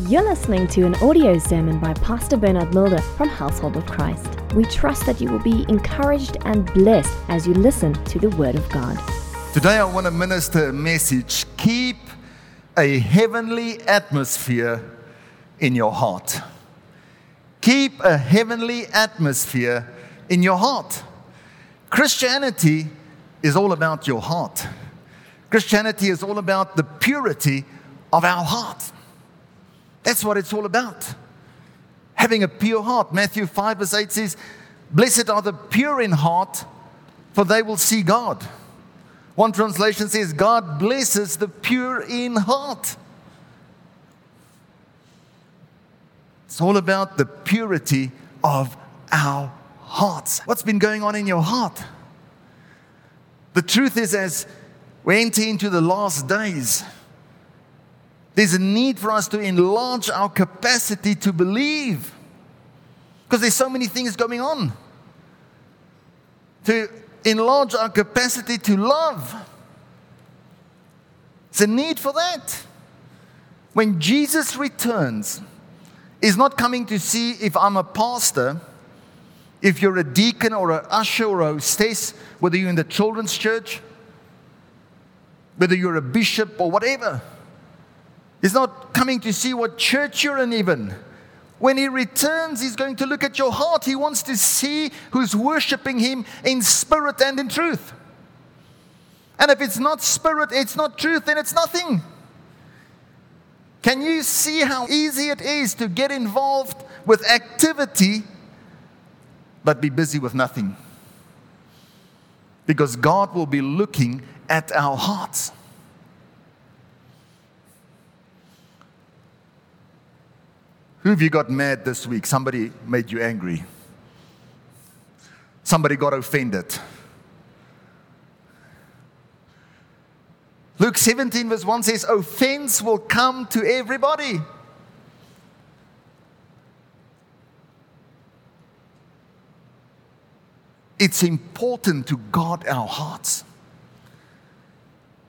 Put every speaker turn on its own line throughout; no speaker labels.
You're listening to an audio sermon by Pastor Bernard Mulder from Household of Christ. We trust that you will be encouraged and blessed as you listen to the Word of God.
Today, I want to minister a message keep a heavenly atmosphere in your heart. Keep a heavenly atmosphere in your heart. Christianity is all about your heart. Christianity is all about the purity of our heart. That's what it's all about. Having a pure heart. Matthew 5 verse 8 says, Blessed are the pure in heart, for they will see God. One translation says, God blesses the pure in heart. It's all about the purity of our hearts. What's been going on in your heart? The truth is, as we enter into the last days, there's a need for us to enlarge our capacity to believe because there's so many things going on. To enlarge our capacity to love. There's a need for that. When Jesus returns, He's not coming to see if I'm a pastor, if you're a deacon or an usher or a hostess, whether you're in the children's church, whether you're a bishop or whatever. He's not coming to see what church you're in, even. When he returns, he's going to look at your heart. He wants to see who's worshiping him in spirit and in truth. And if it's not spirit, it's not truth, then it's nothing. Can you see how easy it is to get involved with activity but be busy with nothing? Because God will be looking at our hearts. Who have you got mad this week? Somebody made you angry. Somebody got offended. Luke 17, verse 1 says, Offense will come to everybody. It's important to guard our hearts.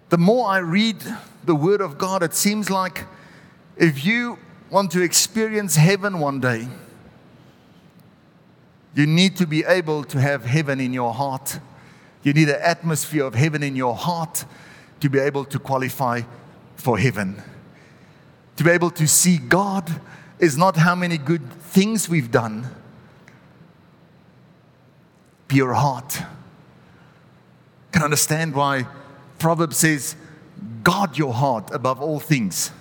The more I read the Word of God, it seems like if you want to experience heaven one day, you need to be able to have heaven in your heart. You need an atmosphere of heaven in your heart to be able to qualify for heaven. To be able to see God is not how many good things we've done, pure heart. Can understand why Proverbs says, guard your heart above all things.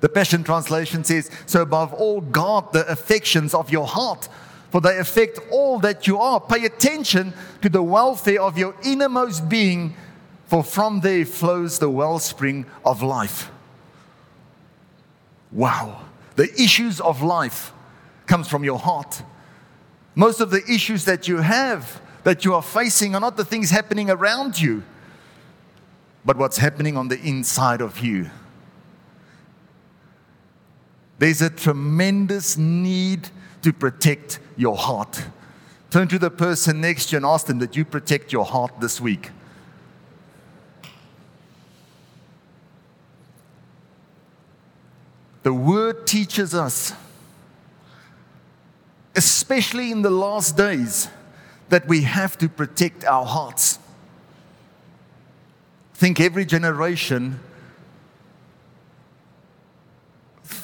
The Passion Translation says, So above all, guard the affections of your heart, for they affect all that you are. Pay attention to the welfare of your innermost being, for from there flows the wellspring of life. Wow. The issues of life comes from your heart. Most of the issues that you have, that you are facing, are not the things happening around you, but what's happening on the inside of you. There's a tremendous need to protect your heart. Turn to the person next to you and ask them that you protect your heart this week. The word teaches us, especially in the last days, that we have to protect our hearts. Think every generation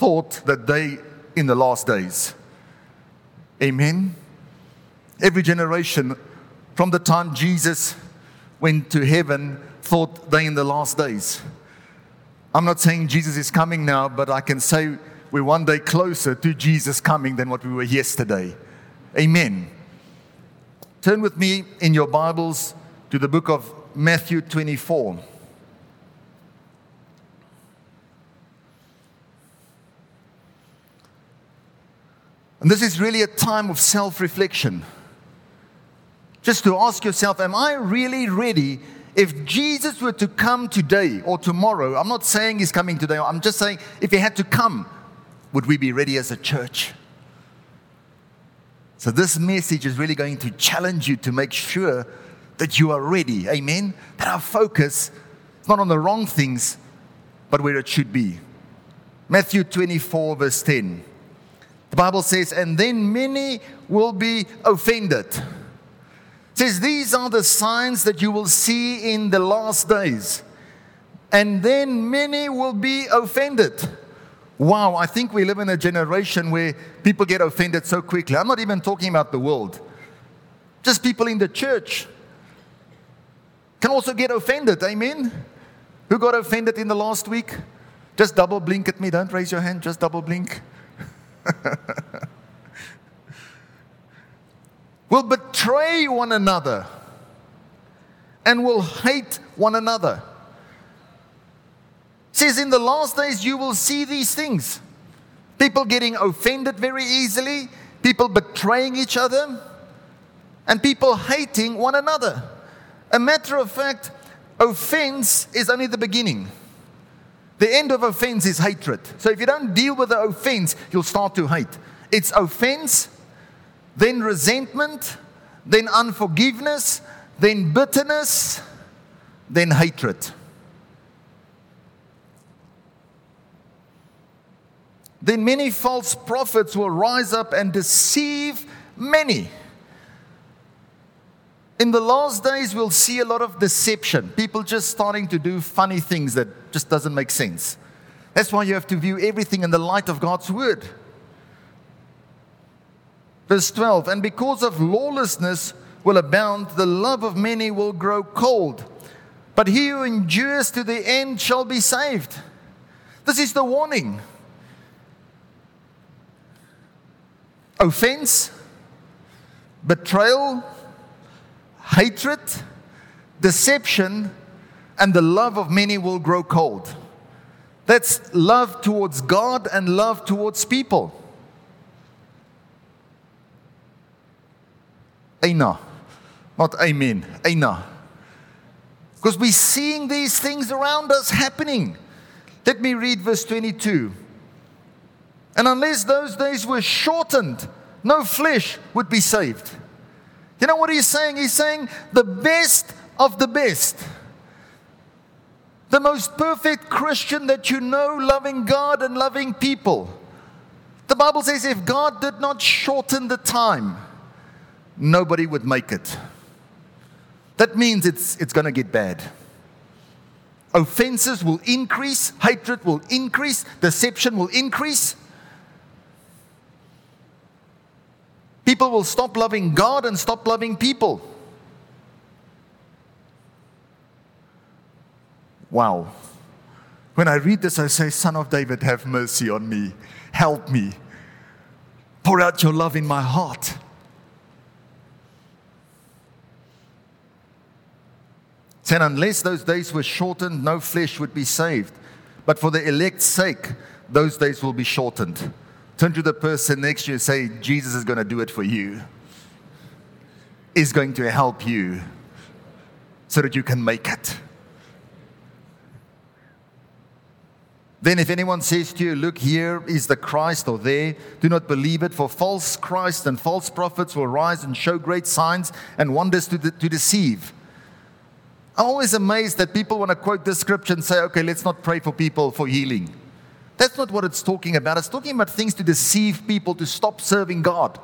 thought that they in the last days. Amen. Every generation from the time Jesus went to heaven thought they in the last days. I'm not saying Jesus is coming now, but I can say we're one day closer to Jesus coming than what we were yesterday. Amen. Turn with me in your Bibles to the book of Matthew 24. And this is really a time of self reflection. Just to ask yourself, am I really ready? If Jesus were to come today or tomorrow, I'm not saying he's coming today, I'm just saying if he had to come, would we be ready as a church? So, this message is really going to challenge you to make sure that you are ready. Amen? That our focus is not on the wrong things, but where it should be. Matthew 24, verse 10. The Bible says, And then many will be offended. It says, These are the signs that you will see in the last days. And then many will be offended. Wow, I think we live in a generation where people get offended so quickly. I'm not even talking about the world, just people in the church can also get offended. Amen? Who got offended in the last week? Just double blink at me. Don't raise your hand, just double blink. will betray one another and will hate one another. It says in the last days you will see these things. People getting offended very easily, people betraying each other, and people hating one another. A matter of fact, offense is only the beginning. The end of offense is hatred. So if you don't deal with the offense, you'll start to hate. It's offense, then resentment, then unforgiveness, then bitterness, then hatred. Then many false prophets will rise up and deceive many. In the last days, we'll see a lot of deception. People just starting to do funny things that just doesn't make sense. That's why you have to view everything in the light of God's word. Verse 12, and because of lawlessness will abound, the love of many will grow cold. But he who endures to the end shall be saved. This is the warning. Offense, betrayal, hatred, deception, and the love of many will grow cold. That's love towards God and love towards people. Aina. Not amen. Aina. Because we're seeing these things around us happening. Let me read verse 22. And unless those days were shortened, no flesh would be saved. You know what he's saying? He's saying the best of the best. The most perfect Christian that you know, loving God and loving people. The Bible says if God did not shorten the time, nobody would make it. That means it's, it's going to get bad. Offenses will increase, hatred will increase, deception will increase. People will stop loving God and stop loving people. Wow. When I read this, I say, Son of David, have mercy on me. Help me. Pour out your love in my heart. Said, unless those days were shortened, no flesh would be saved. But for the elect's sake, those days will be shortened. Turn to the person next to you and say, Jesus is going to do it for you. Is going to help you so that you can make it. Then, if anyone says to you, Look, here is the Christ, or there, do not believe it, for false Christ and false prophets will rise and show great signs and wonders to, de- to deceive. I'm always amazed that people want to quote this scripture and say, Okay, let's not pray for people for healing. That's not what it's talking about. It's talking about things to deceive people to stop serving God.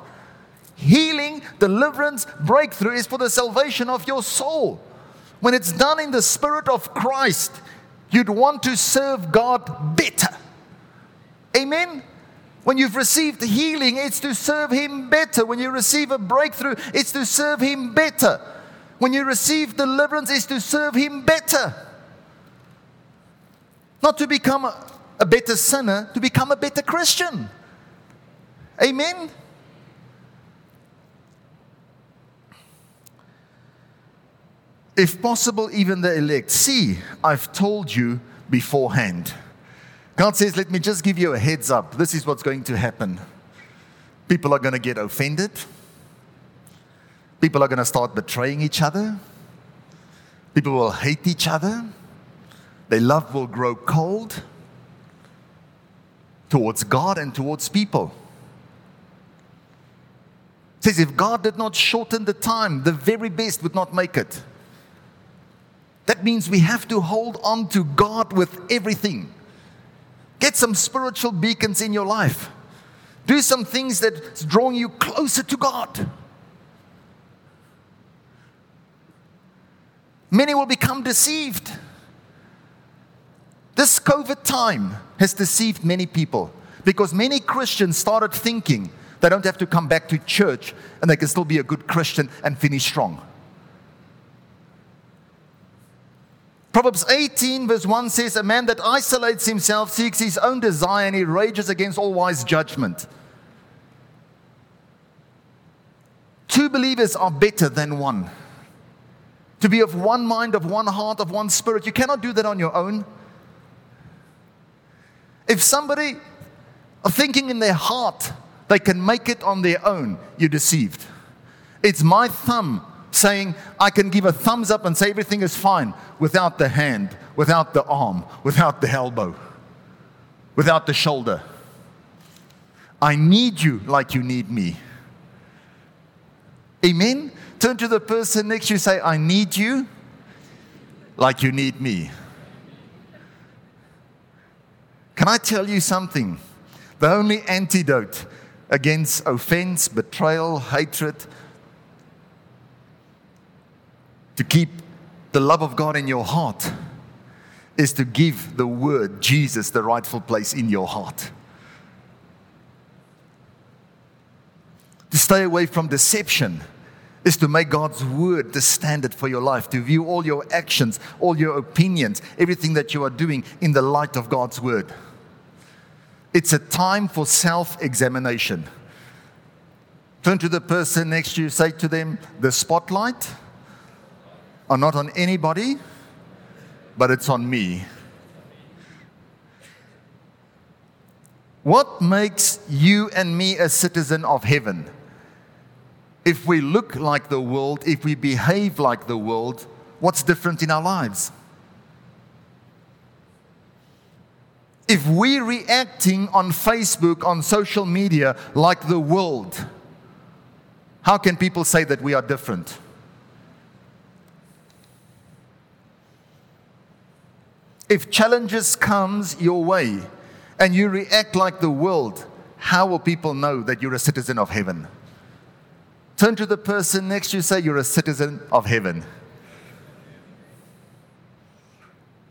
Healing, deliverance, breakthrough is for the salvation of your soul. When it's done in the Spirit of Christ, you'd want to serve God better. Amen? When you've received healing, it's to serve Him better. When you receive a breakthrough, it's to serve Him better. When you receive deliverance, it's to serve Him better. Not to become a, better sinner to become a better Christian. Amen? If possible, even the elect. See, I've told you beforehand. God says, Let me just give you a heads up. This is what's going to happen. People are going to get offended. People are going to start betraying each other. People will hate each other. Their love will grow cold towards God and towards people. It says, if God did not shorten the time, the very best would not make it. That means we have to hold on to God with everything. Get some spiritual beacons in your life. Do some things that's drawing you closer to God. Many will become deceived. This COVID time has deceived many people because many Christians started thinking they don't have to come back to church and they can still be a good Christian and finish strong. Proverbs 18, verse 1 says, A man that isolates himself seeks his own desire and he rages against all wise judgment. Two believers are better than one. To be of one mind, of one heart, of one spirit. You cannot do that on your own. If somebody are thinking in their heart they can make it on their own, you're deceived. It's my thumb saying, I can give a thumbs up and say everything is fine without the hand, without the arm, without the elbow, without the shoulder. I need you like you need me. Amen? Turn to the person next to you, say, I need you like you need me. Can I tell you something? The only antidote against offense, betrayal, hatred, to keep the love of God in your heart is to give the word Jesus the rightful place in your heart. To stay away from deception is to make God's word the standard for your life, to view all your actions, all your opinions, everything that you are doing in the light of God's word. It's a time for self examination. Turn to the person next to you, say to them, The spotlight are not on anybody, but it's on me. What makes you and me a citizen of heaven? If we look like the world, if we behave like the world, what's different in our lives? If we're reacting on Facebook, on social media, like the world, how can people say that we are different? If challenges comes your way and you react like the world, how will people know that you're a citizen of heaven? Turn to the person next to you say you're a citizen of heaven.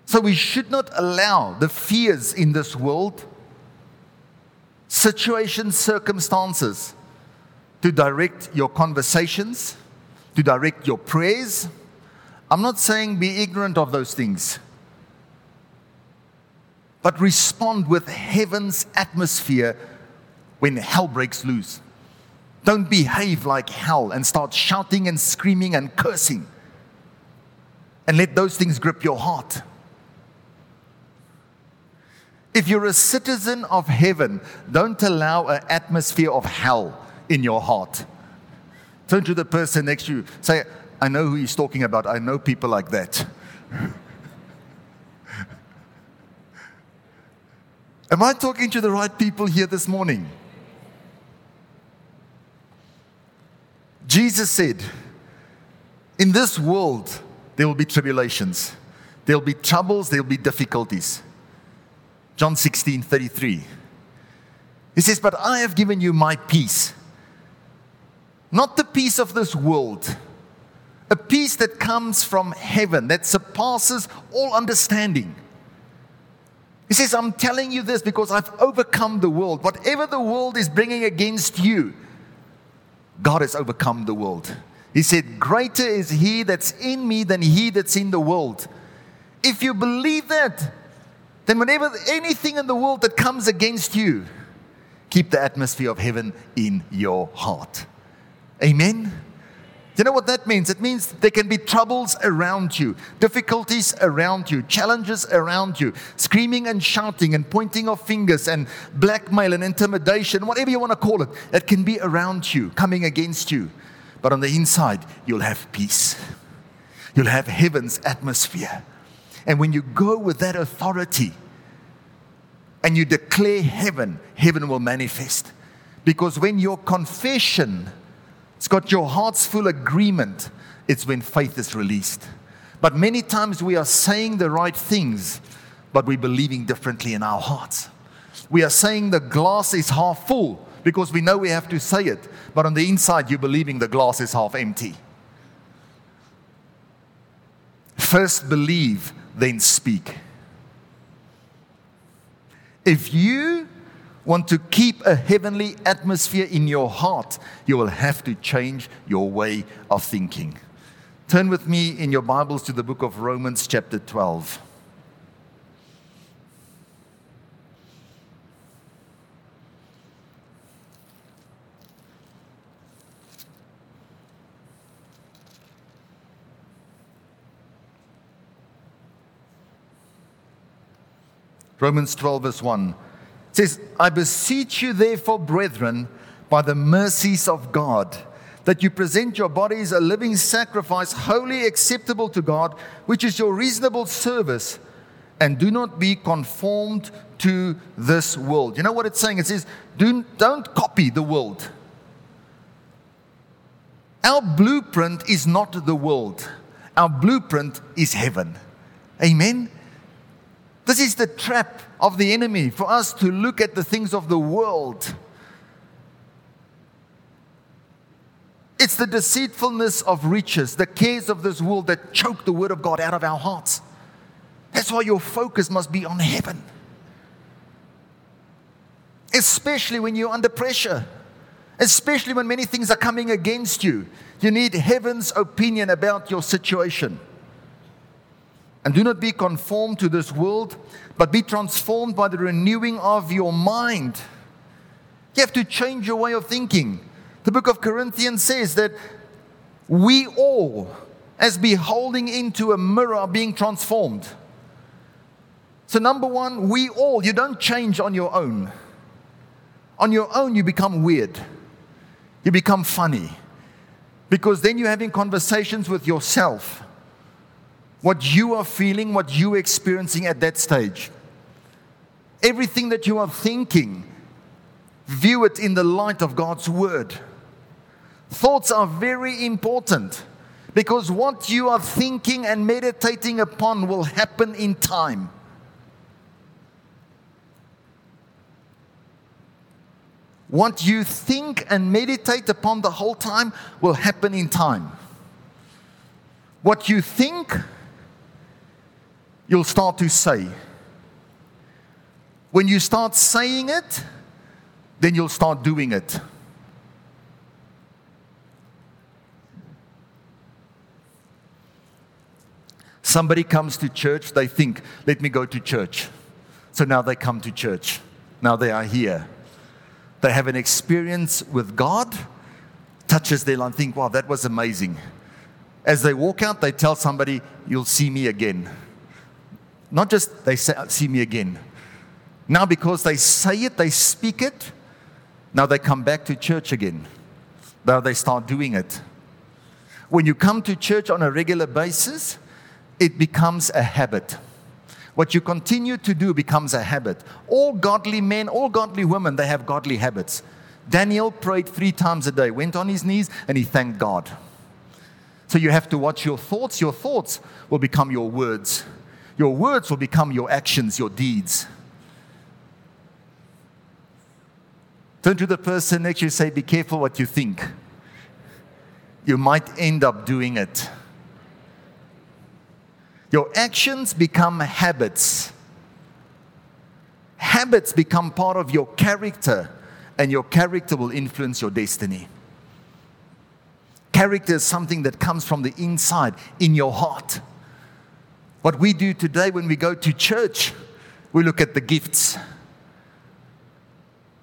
So we should not allow the fears in this world, situations, circumstances to direct your conversations, to direct your prayers. I'm not saying be ignorant of those things but respond with heaven's atmosphere when hell breaks loose. Don't behave like hell and start shouting and screaming and cursing. And let those things grip your heart. If you're a citizen of heaven, don't allow an atmosphere of hell in your heart. Turn to the person next to you. Say, I know who he's talking about. I know people like that. Am I talking to the right people here this morning? Jesus said, In this world, there will be tribulations, there will be troubles, there will be difficulties. John 16 33. He says, But I have given you my peace. Not the peace of this world, a peace that comes from heaven, that surpasses all understanding. He says, I'm telling you this because I've overcome the world. Whatever the world is bringing against you, God has overcome the world. He said, Greater is He that's in me than He that's in the world. If you believe that, then whenever anything in the world that comes against you, keep the atmosphere of heaven in your heart. Amen. You know what that means? It means there can be troubles around you, difficulties around you, challenges around you, screaming and shouting and pointing of fingers and blackmail and intimidation, whatever you want to call it, that can be around you, coming against you. But on the inside, you'll have peace. You'll have heaven's atmosphere. And when you go with that authority and you declare heaven, heaven will manifest. Because when your confession it's got your heart's full agreement. It's when faith is released. But many times we are saying the right things, but we're believing differently in our hearts. We are saying the glass is half full because we know we have to say it, but on the inside, you're believing the glass is half empty. First believe, then speak. If you want to keep a heavenly atmosphere in your heart, you will have to change your way of thinking. Turn with me in your Bibles to the book of Romans, chapter 12. Romans 12, verse 1 says, I beseech you, therefore, brethren, by the mercies of God, that you present your bodies a living sacrifice, wholly acceptable to God, which is your reasonable service, and do not be conformed to this world. You know what it's saying? It says, do, don't copy the world. Our blueprint is not the world, our blueprint is heaven. Amen. This is the trap of the enemy for us to look at the things of the world. It's the deceitfulness of riches, the cares of this world that choke the word of God out of our hearts. That's why your focus must be on heaven. Especially when you're under pressure, especially when many things are coming against you. You need heaven's opinion about your situation. And do not be conformed to this world, but be transformed by the renewing of your mind. You have to change your way of thinking. The book of Corinthians says that we all, as beholding into a mirror, are being transformed. So, number one, we all, you don't change on your own. On your own, you become weird, you become funny, because then you're having conversations with yourself what you are feeling, what you're experiencing at that stage. Everything that you are thinking, view it in the light of God's word. Thoughts are very important because what you are thinking and meditating upon will happen in time. What you think and meditate upon the whole time will happen in time. What you think you'll start to say. When you start saying it, then you'll start doing it. Somebody comes to church, they think, let me go to church. So now they come to church. Now they are here. They have an experience with God, touches their life, think, wow, that was amazing. As they walk out, they tell somebody, you'll see me again. Not just they say, see me again. Now, because they say it, they speak it, now they come back to church again. Now they start doing it. When you come to church on a regular basis, it becomes a habit. What you continue to do becomes a habit. All godly men, all godly women, they have godly habits. Daniel prayed three times a day, went on his knees, and he thanked God. So you have to watch your thoughts. Your thoughts will become your words. Your words will become your actions, your deeds. Turn to the person next to you say, Be careful what you think. You might end up doing it. Your actions become habits. Habits become part of your character, and your character will influence your destiny. Character is something that comes from the inside, in your heart. What we do today when we go to church, we look at the gifts.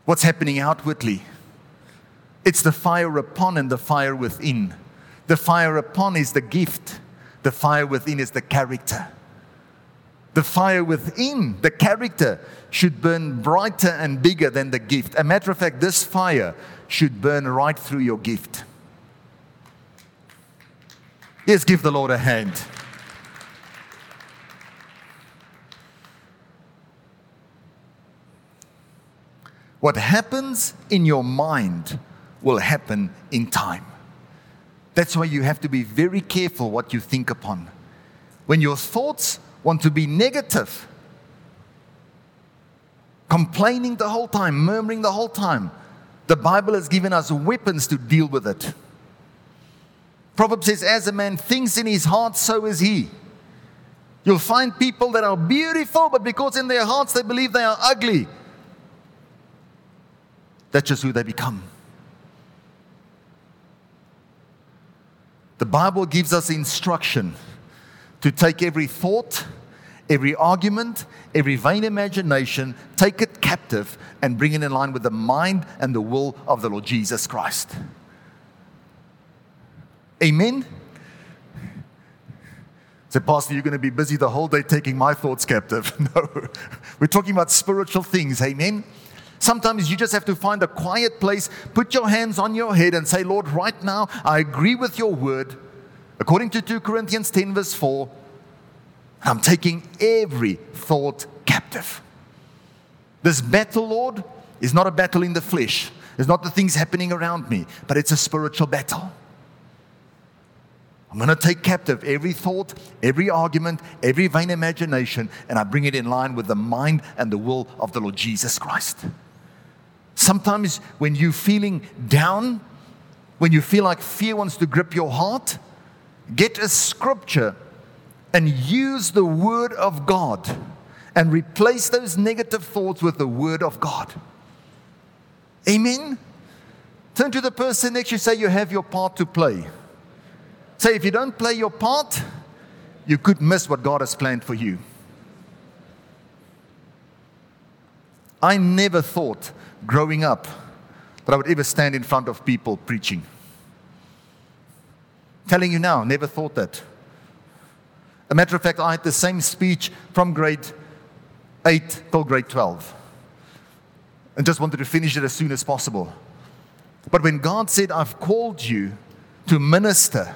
What's happening outwardly? It's the fire upon and the fire within. The fire upon is the gift, the fire within is the character. The fire within, the character, should burn brighter and bigger than the gift. A matter of fact, this fire should burn right through your gift. Yes, give the Lord a hand. What happens in your mind will happen in time. That's why you have to be very careful what you think upon. When your thoughts want to be negative, complaining the whole time, murmuring the whole time, the Bible has given us weapons to deal with it. Proverbs says, As a man thinks in his heart, so is he. You'll find people that are beautiful, but because in their hearts they believe they are ugly, that's just who they become. The Bible gives us instruction to take every thought, every argument, every vain imagination, take it captive, and bring it in line with the mind and the will of the Lord Jesus Christ. Amen? Say, Pastor, you're going to be busy the whole day taking my thoughts captive. No, we're talking about spiritual things. Amen? Sometimes you just have to find a quiet place, put your hands on your head, and say, Lord, right now, I agree with your word. According to 2 Corinthians 10, verse 4, I'm taking every thought captive. This battle, Lord, is not a battle in the flesh. It's not the things happening around me, but it's a spiritual battle. I'm going to take captive every thought, every argument, every vain imagination, and I bring it in line with the mind and the will of the Lord Jesus Christ. Sometimes when you're feeling down, when you feel like fear wants to grip your heart, get a scripture and use the Word of God and replace those negative thoughts with the Word of God. Amen? Turn to the person next to you, say, You have your part to play. Say, if you don't play your part, you could miss what God has planned for you. I never thought growing up that I would ever stand in front of people preaching. Telling you now, never thought that. A matter of fact, I had the same speech from grade 8 till grade 12 and just wanted to finish it as soon as possible. But when God said, I've called you to minister,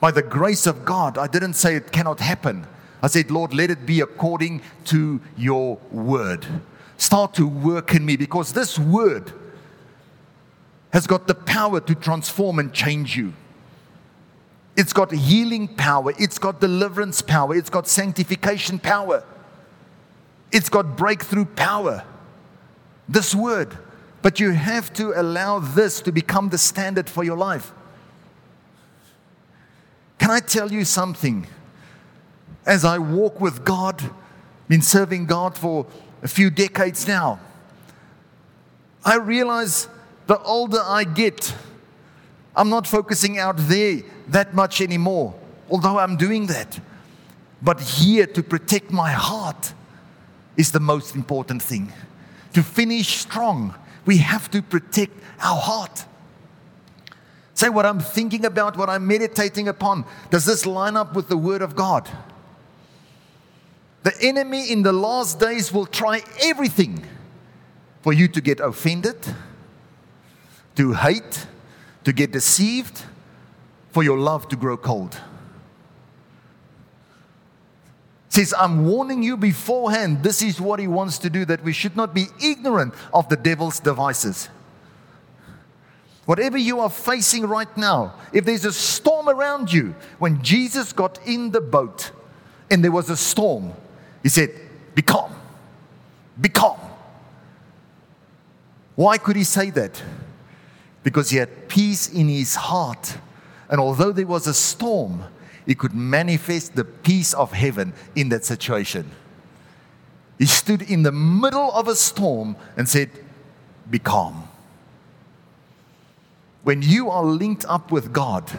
by the grace of God, I didn't say it cannot happen. I said, Lord, let it be according to your word. Start to work in me because this word has got the power to transform and change you. It's got healing power, it's got deliverance power, it's got sanctification power, it's got breakthrough power. This word. But you have to allow this to become the standard for your life. Can I tell you something? As I walk with God, been serving God for a few decades now, I realize the older I get, I'm not focusing out there that much anymore, although I'm doing that. But here to protect my heart is the most important thing. To finish strong, we have to protect our heart. Say what I'm thinking about, what I'm meditating upon. Does this line up with the Word of God? The enemy in the last days will try everything for you to get offended, to hate, to get deceived, for your love to grow cold. Says, I'm warning you beforehand, this is what he wants to do, that we should not be ignorant of the devil's devices. Whatever you are facing right now, if there's a storm around you, when Jesus got in the boat and there was a storm, he said, Be calm, be calm. Why could he say that? Because he had peace in his heart. And although there was a storm, he could manifest the peace of heaven in that situation. He stood in the middle of a storm and said, Be calm. When you are linked up with God,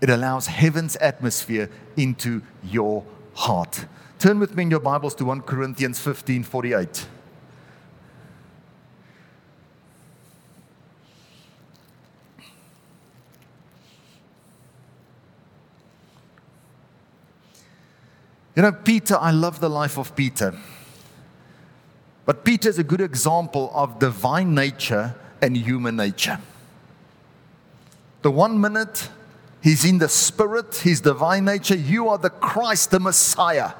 it allows heaven's atmosphere into your heart. Turn with me in your Bibles to 1 Corinthians 15 48. You know, Peter, I love the life of Peter. But Peter is a good example of divine nature and human nature. The one minute he's in the spirit, his divine nature, you are the Christ, the Messiah.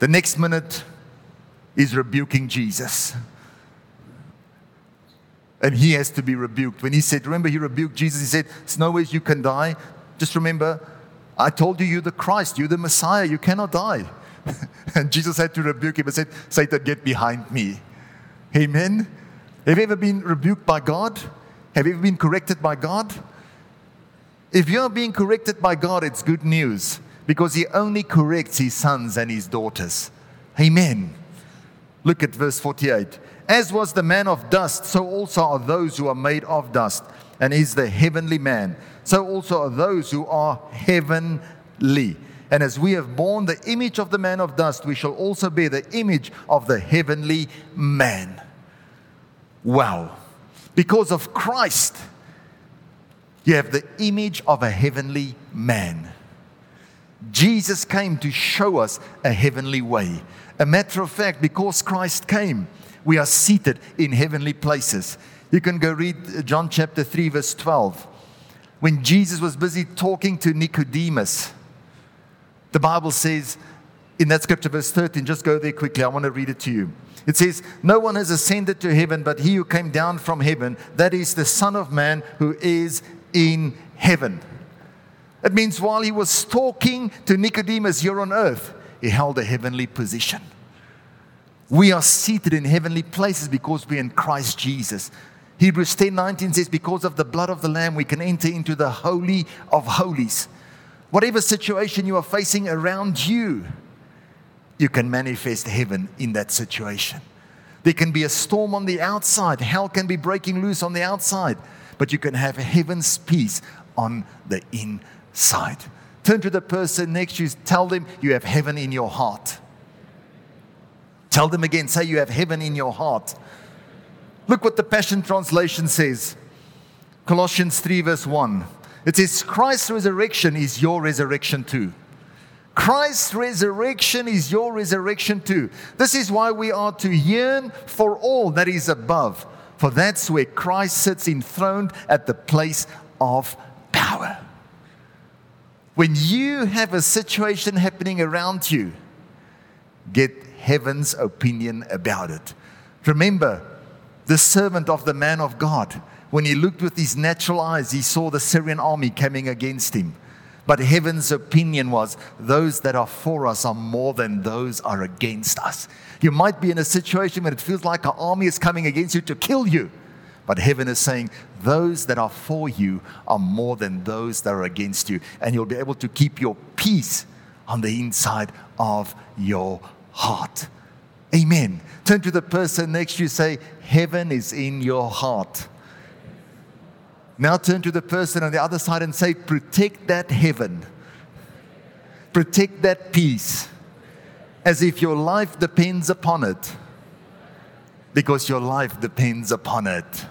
The next minute, he's rebuking Jesus. And he has to be rebuked. When he said, Remember, he rebuked Jesus, he said, There's no ways you can die. Just remember, I told you you're the Christ, you're the Messiah, you cannot die. and Jesus had to rebuke him and said, Satan, get behind me. Amen. Have you ever been rebuked by God? Have you ever been corrected by God? If you're being corrected by God, it's good news because He only corrects His sons and His daughters. Amen. Look at verse 48. As was the man of dust, so also are those who are made of dust, and is the heavenly man. So also are those who are heavenly. And as we have borne the image of the man of dust, we shall also bear the image of the heavenly man. Wow. Because of Christ, you have the image of a heavenly man. Jesus came to show us a heavenly way. A matter of fact, because Christ came, we are seated in heavenly places. You can go read uh, John chapter 3, verse 12. When Jesus was busy talking to Nicodemus, the Bible says in that scripture, verse 13, just go there quickly. I want to read it to you. It says, No one has ascended to heaven but he who came down from heaven, that is the Son of Man who is in heaven. It means while he was talking to Nicodemus here on earth, he held a heavenly position. We are seated in heavenly places because we're in Christ Jesus. Hebrews 10 19 says, Because of the blood of the Lamb, we can enter into the Holy of Holies. Whatever situation you are facing around you, you can manifest heaven in that situation. There can be a storm on the outside, hell can be breaking loose on the outside, but you can have heaven's peace on the inside. Turn to the person next to you, tell them you have heaven in your heart. Tell them again, say you have heaven in your heart. Look what the Passion Translation says Colossians 3, verse 1. It says, Christ's resurrection is your resurrection too. Christ's resurrection is your resurrection too. This is why we are to yearn for all that is above, for that's where Christ sits enthroned at the place of. When you have a situation happening around you, get heaven's opinion about it. Remember, the servant of the man of God, when he looked with his natural eyes, he saw the Syrian army coming against him. But heaven's opinion was those that are for us are more than those are against us. You might be in a situation where it feels like an army is coming against you to kill you. But heaven is saying, those that are for you are more than those that are against you. And you'll be able to keep your peace on the inside of your heart. Amen. Turn to the person next to you, say, Heaven is in your heart. Now turn to the person on the other side and say, Protect that heaven. Protect that peace as if your life depends upon it. Because your life depends upon it.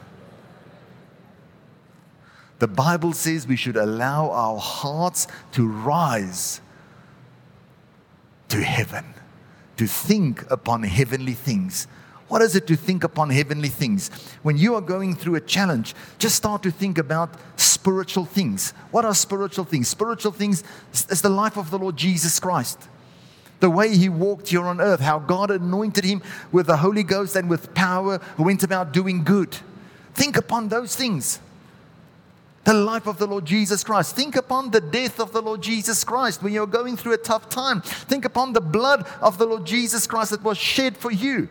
The Bible says we should allow our hearts to rise to heaven, to think upon heavenly things what is it to think upon heavenly things? When you are going through a challenge, just start to think about spiritual things. What are spiritual things? Spiritual things is the life of the Lord Jesus Christ. The way he walked here on earth, how God anointed him with the Holy Ghost and with power, who went about doing good. Think upon those things. The life of the Lord Jesus Christ. Think upon the death of the Lord Jesus Christ when you're going through a tough time. Think upon the blood of the Lord Jesus Christ that was shed for you.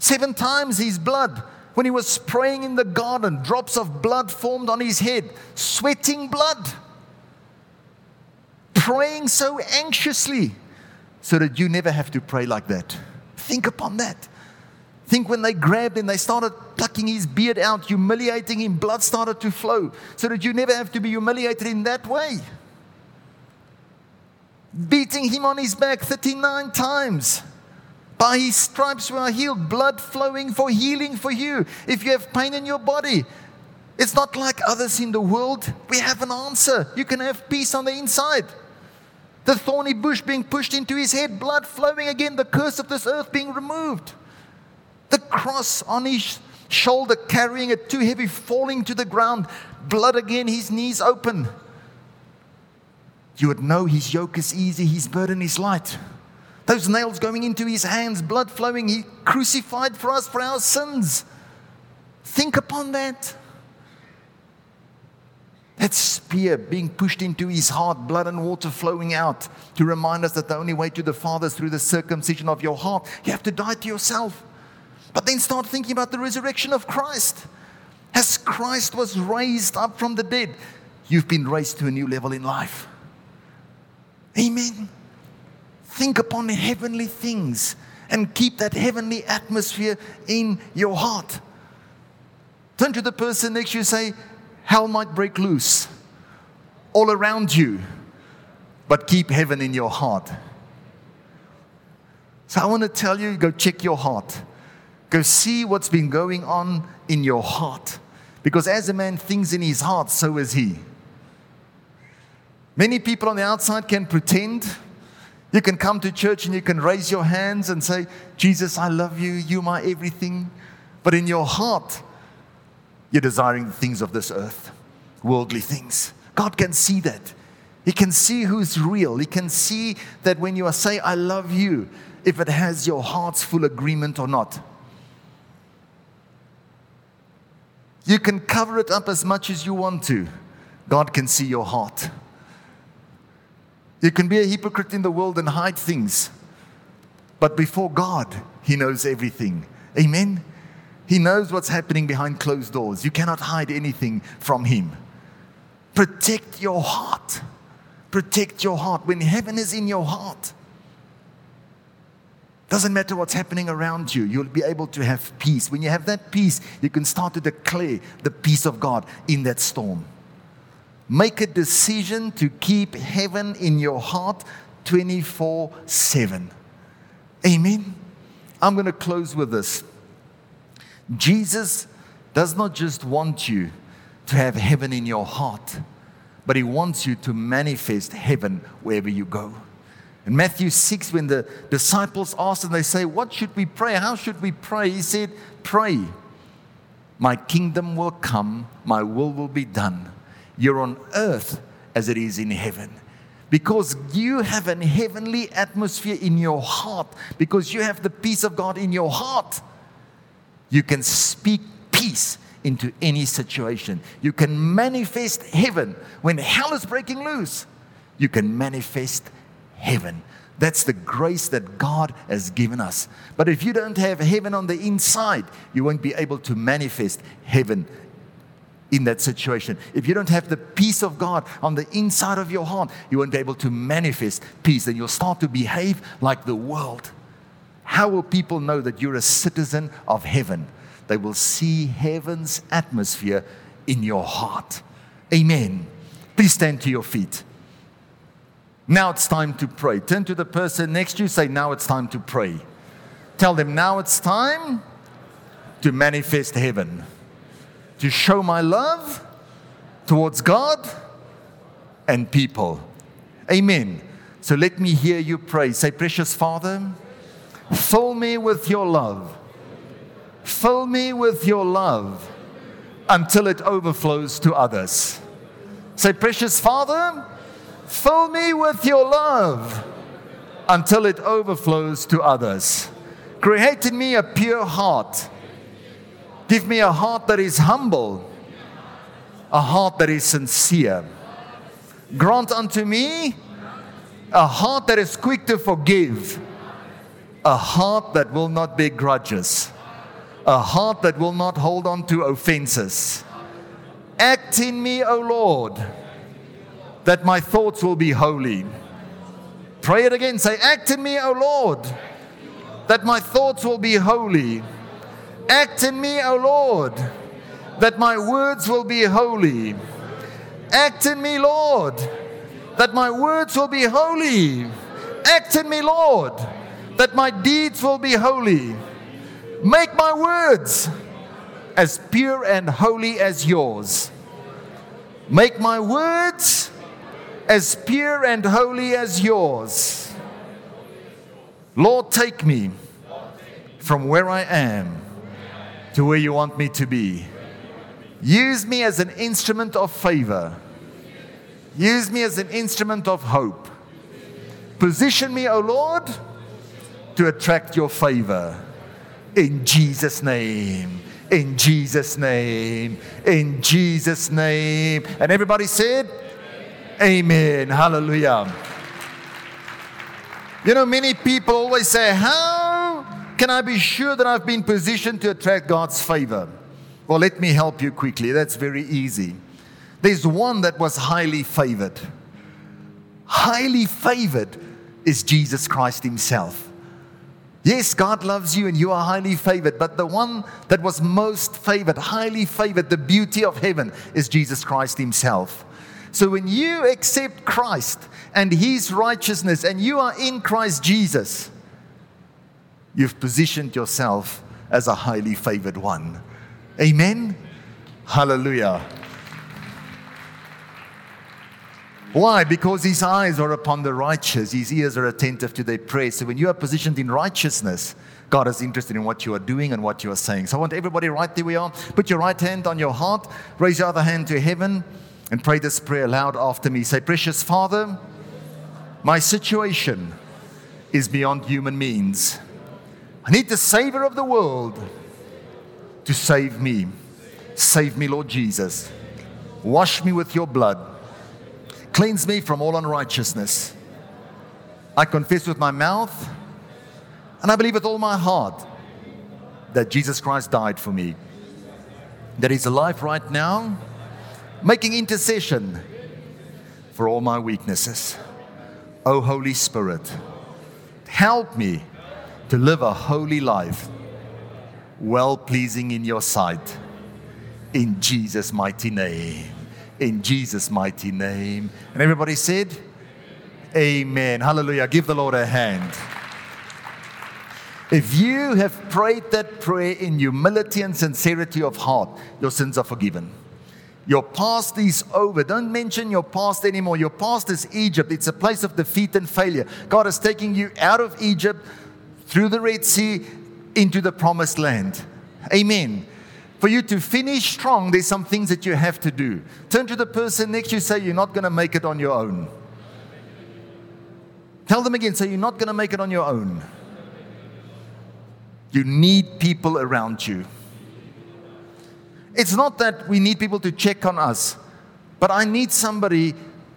Seven times his blood. When he was praying in the garden, drops of blood formed on his head, sweating blood. Praying so anxiously so that you never have to pray like that. Think upon that. Think when they grabbed him, they started plucking his beard out, humiliating him, blood started to flow, so that you never have to be humiliated in that way. Beating him on his back 39 times. By his stripes we are healed, blood flowing for healing for you. If you have pain in your body, it's not like others in the world. We have an answer. You can have peace on the inside. The thorny bush being pushed into his head, blood flowing again, the curse of this earth being removed. The cross on his shoulder, carrying it too heavy, falling to the ground, blood again, his knees open. You would know his yoke is easy, his burden is light. Those nails going into his hands, blood flowing, he crucified for us for our sins. Think upon that. That spear being pushed into his heart, blood and water flowing out to remind us that the only way to the Father is through the circumcision of your heart. You have to die to yourself. But then start thinking about the resurrection of Christ. As Christ was raised up from the dead, you've been raised to a new level in life. Amen. Think upon heavenly things and keep that heavenly atmosphere in your heart. Turn to the person next to you say, Hell might break loose all around you, but keep heaven in your heart. So I want to tell you go check your heart. Go see what's been going on in your heart. Because as a man thinks in his heart, so is he. Many people on the outside can pretend. You can come to church and you can raise your hands and say, Jesus, I love you. You're my everything. But in your heart, you're desiring the things of this earth, worldly things. God can see that. He can see who's real. He can see that when you say, I love you, if it has your heart's full agreement or not. You can cover it up as much as you want to. God can see your heart. You can be a hypocrite in the world and hide things. But before God, He knows everything. Amen? He knows what's happening behind closed doors. You cannot hide anything from Him. Protect your heart. Protect your heart. When heaven is in your heart, doesn't matter what's happening around you, you'll be able to have peace. When you have that peace, you can start to declare the peace of God in that storm. Make a decision to keep heaven in your heart 24 7. Amen. I'm going to close with this. Jesus does not just want you to have heaven in your heart, but He wants you to manifest heaven wherever you go. In Matthew 6, when the disciples asked and they say, What should we pray? How should we pray? He said, Pray. My kingdom will come, my will will be done. You're on earth as it is in heaven. Because you have an heavenly atmosphere in your heart, because you have the peace of God in your heart you can speak peace into any situation. You can manifest heaven. When hell is breaking loose, you can manifest heaven. That's the grace that God has given us. But if you don't have heaven on the inside, you won't be able to manifest heaven in that situation. If you don't have the peace of God on the inside of your heart, you won't be able to manifest peace and you'll start to behave like the world. How will people know that you're a citizen of heaven? They will see heaven's atmosphere in your heart. Amen. Please stand to your feet. Now it's time to pray. Turn to the person next to you, say, Now it's time to pray. Tell them, Now it's time to manifest heaven, to show my love towards God and people. Amen. So let me hear you pray. Say, Precious Father, Fill me with your love. Fill me with your love until it overflows to others. Say, Precious Father, fill me with your love until it overflows to others. Create in me a pure heart. Give me a heart that is humble, a heart that is sincere. Grant unto me a heart that is quick to forgive a heart that will not bear grudges, a heart that will not hold on to offenses. Act in me, O Lord, that my thoughts will be holy. Pray it again. Say, Act in me, O Lord, that my thoughts will be holy. Act in me, O Lord, that my words will be holy. Act in me, Lord, that my words will be holy. Act in me, Lord that my deeds will be holy. Make my words as pure and holy as yours. Make my words as pure and holy as yours. Lord, take me from where I am to where you want me to be. Use me as an instrument of favor. Use me as an instrument of hope. Position me, O Lord to attract your favor. In Jesus' name. In Jesus' name. In Jesus' name. And everybody said, Amen. Hallelujah. You know, many people always say, How can I be sure that I've been positioned to attract God's favor? Well, let me help you quickly. That's very easy. There's one that was highly favored. Highly favored is Jesus Christ Himself. Yes, God loves you and you are highly favored, but the one that was most favored, highly favored, the beauty of heaven is Jesus Christ Himself. So when you accept Christ and His righteousness and you are in Christ Jesus, you've positioned yourself as a highly favored one. Amen? Hallelujah. Why? Because his eyes are upon the righteous, his ears are attentive to their prayer. So when you are positioned in righteousness, God is interested in what you are doing and what you are saying. So I want everybody right there we are. Put your right hand on your heart, raise your other hand to heaven, and pray this prayer aloud after me. Say, Precious Father, my situation is beyond human means. I need the Savior of the world to save me. Save me, Lord Jesus. Wash me with your blood Cleanse me from all unrighteousness. I confess with my mouth and I believe with all my heart that Jesus Christ died for me, that He's alive right now, making intercession for all my weaknesses. Oh, Holy Spirit, help me to live a holy life, well pleasing in your sight. In Jesus' mighty name in Jesus' mighty name. And everybody said, Amen. Hallelujah. Give the Lord a hand. If you have prayed that prayer in humility and sincerity of heart, your sins are forgiven. Your past is over. Don't mention your past anymore. Your past is Egypt. It's a place of defeat and failure. God is taking you out of Egypt through the Red Sea into the promised land. Amen for you to finish strong, there's some things that you have to do. Turn to the person next to you, say, You're not going to make it on your own. Tell them again, say, You're not going to make it on your own. You need people around you. It's not that we need people to check on us, but I need somebody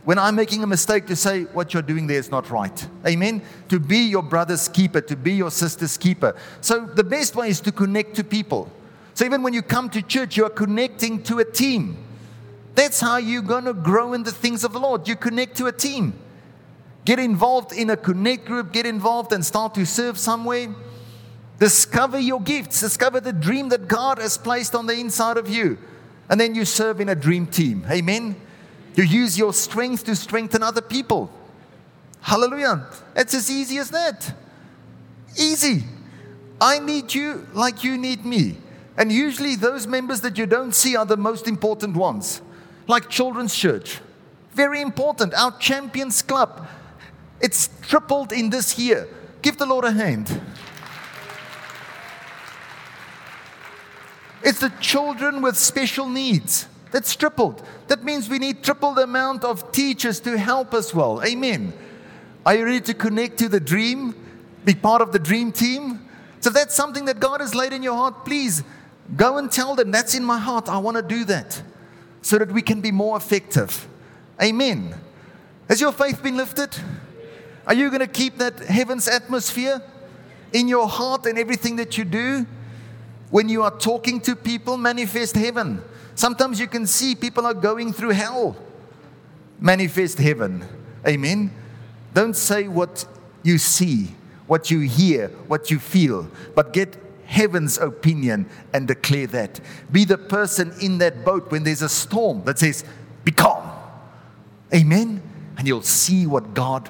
when I'm making a mistake to say what you're doing there is not right. Amen? To be your brother's keeper, to be your sister's keeper. So the best way is to connect to people. So even when you come to church, you are connecting to a team. That's how you're going to grow in the things of the Lord. You connect to a team. Get involved in a connect group, get involved and start to serve somewhere. Discover your gifts, discover the dream that God has placed on the inside of you. And then you serve in a dream team. Amen. You use your strength to strengthen other people. Hallelujah. It's as easy as that. Easy. I need you like you need me. And usually, those members that you don't see are the most important ones, like Children's Church. Very important. Our Champions Club. It's tripled in this year. Give the Lord a hand. The children with special needs. That's tripled. That means we need triple the amount of teachers to help us well. Amen. Are you ready to connect to the dream? Be part of the dream team? So if that's something that God has laid in your heart, please Go and tell them, that's in my heart. I want to do that so that we can be more effective. Amen. Has your faith been lifted? Are you going to keep that heaven's atmosphere in your heart and everything that you do? When you are talking to people, manifest heaven. Sometimes you can see people are going through hell. Manifest heaven. Amen. Don't say what you see, what you hear, what you feel, but get heaven's opinion and declare that. Be the person in that boat when there's a storm that says, Be calm. Amen. And you'll see what God